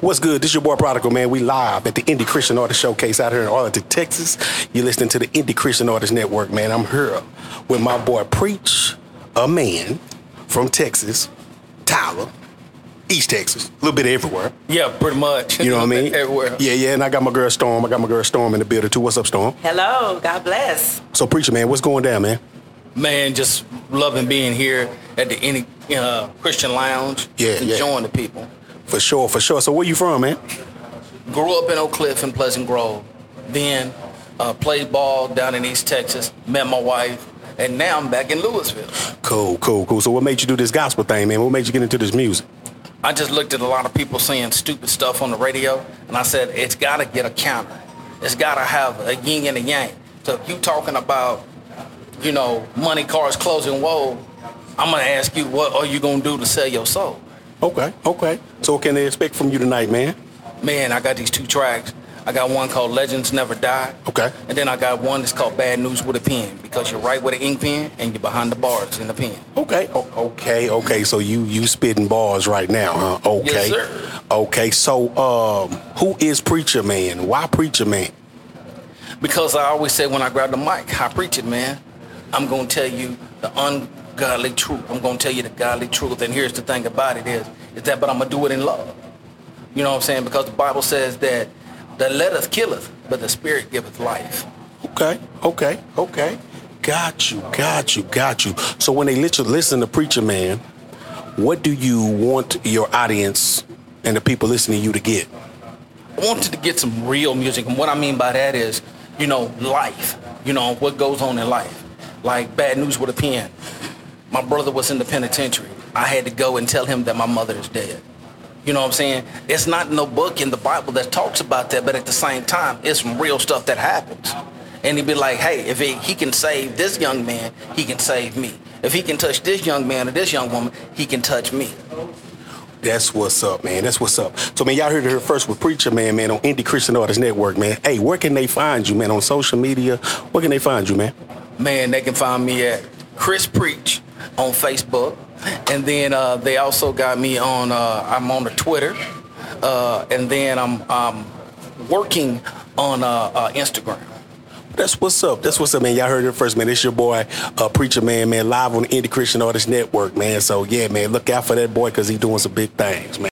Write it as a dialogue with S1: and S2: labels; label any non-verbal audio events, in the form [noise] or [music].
S1: What's good? This your boy Prodigal, man. We live at the Indie Christian Artist Showcase out here in Arlington, Texas. You're listening to the Indie Christian Artist Network, man. I'm here with my boy Preach, a man from Texas, Tyler, East Texas, a little bit everywhere.
S2: Yeah, pretty much.
S1: You know what I [laughs] mean?
S2: Everywhere.
S1: Yeah, yeah. And I got my girl Storm. I got my girl Storm in the building too. What's up, Storm?
S3: Hello, God bless.
S1: So, Preacher, man, what's going down, man?
S2: Man, just loving being here at the Indie uh, Christian Lounge.
S1: Yeah, yeah.
S2: enjoying the people.
S1: For sure, for sure. So, where you from, man?
S2: Grew up in Oak Cliff and Pleasant Grove. Then uh, played ball down in East Texas. Met my wife, and now I'm back in Lewisville.
S1: Cool, cool, cool. So, what made you do this gospel thing, man? What made you get into this music?
S2: I just looked at a lot of people saying stupid stuff on the radio, and I said it's got to get a counter. It's got to have a yin and a yang. So if you talking about, you know, money, cars, clothes, and woe, I'm gonna ask you, what are you gonna do to sell your soul?
S1: Okay, okay. So, what can they expect from you tonight, man?
S2: Man, I got these two tracks. I got one called Legends Never Die.
S1: Okay.
S2: And then I got one that's called Bad News with a Pen because you're write with an ink pen and you're behind the bars in the pen.
S1: Okay, o- okay, okay. So you you spitting bars right now, huh? Okay,
S2: Yes, sir.
S1: okay. So um, who is Preacher Man? Why Preacher Man?
S2: Because I always say when I grab the mic, I preach it, man. I'm gonna tell you the ungodly truth. I'm gonna tell you the godly truth. And here's the thing about it is, is that but I'm gonna do it in love. You know what I'm saying? Because the Bible says that the letters killeth, but the spirit giveth life.
S1: Okay, okay, okay. Got you, got you, got you. So when they literally listen to Preacher Man, what do you want your audience and the people listening to you to get?
S2: I wanted to get some real music, and what I mean by that is, you know, life. You know what goes on in life, like bad news with a pen. My brother was in the penitentiary. I had to go and tell him that my mother is dead. You know what I'm saying? It's not no book in the Bible that talks about that, but at the same time, it's some real stuff that happens. And he'd be like, hey, if he, he can save this young man, he can save me. If he can touch this young man or this young woman, he can touch me.
S1: That's what's up, man. That's what's up. So, man, y'all heard it here first with Preacher Man, man, on Indie Christian Artist Network, man. Hey, where can they find you, man? On social media, where can they find you, man?
S2: Man, they can find me at Chris Preach on Facebook. And then uh, they also got me on, uh, I'm on the Twitter. Uh, and then I'm um, working on uh, uh, Instagram.
S1: That's what's up. That's what's up, man. Y'all heard it first, man. It's your boy, uh, Preacher Man, man, live on the Indie Christian Artist Network, man. So, yeah, man, look out for that boy because he's doing some big things, man.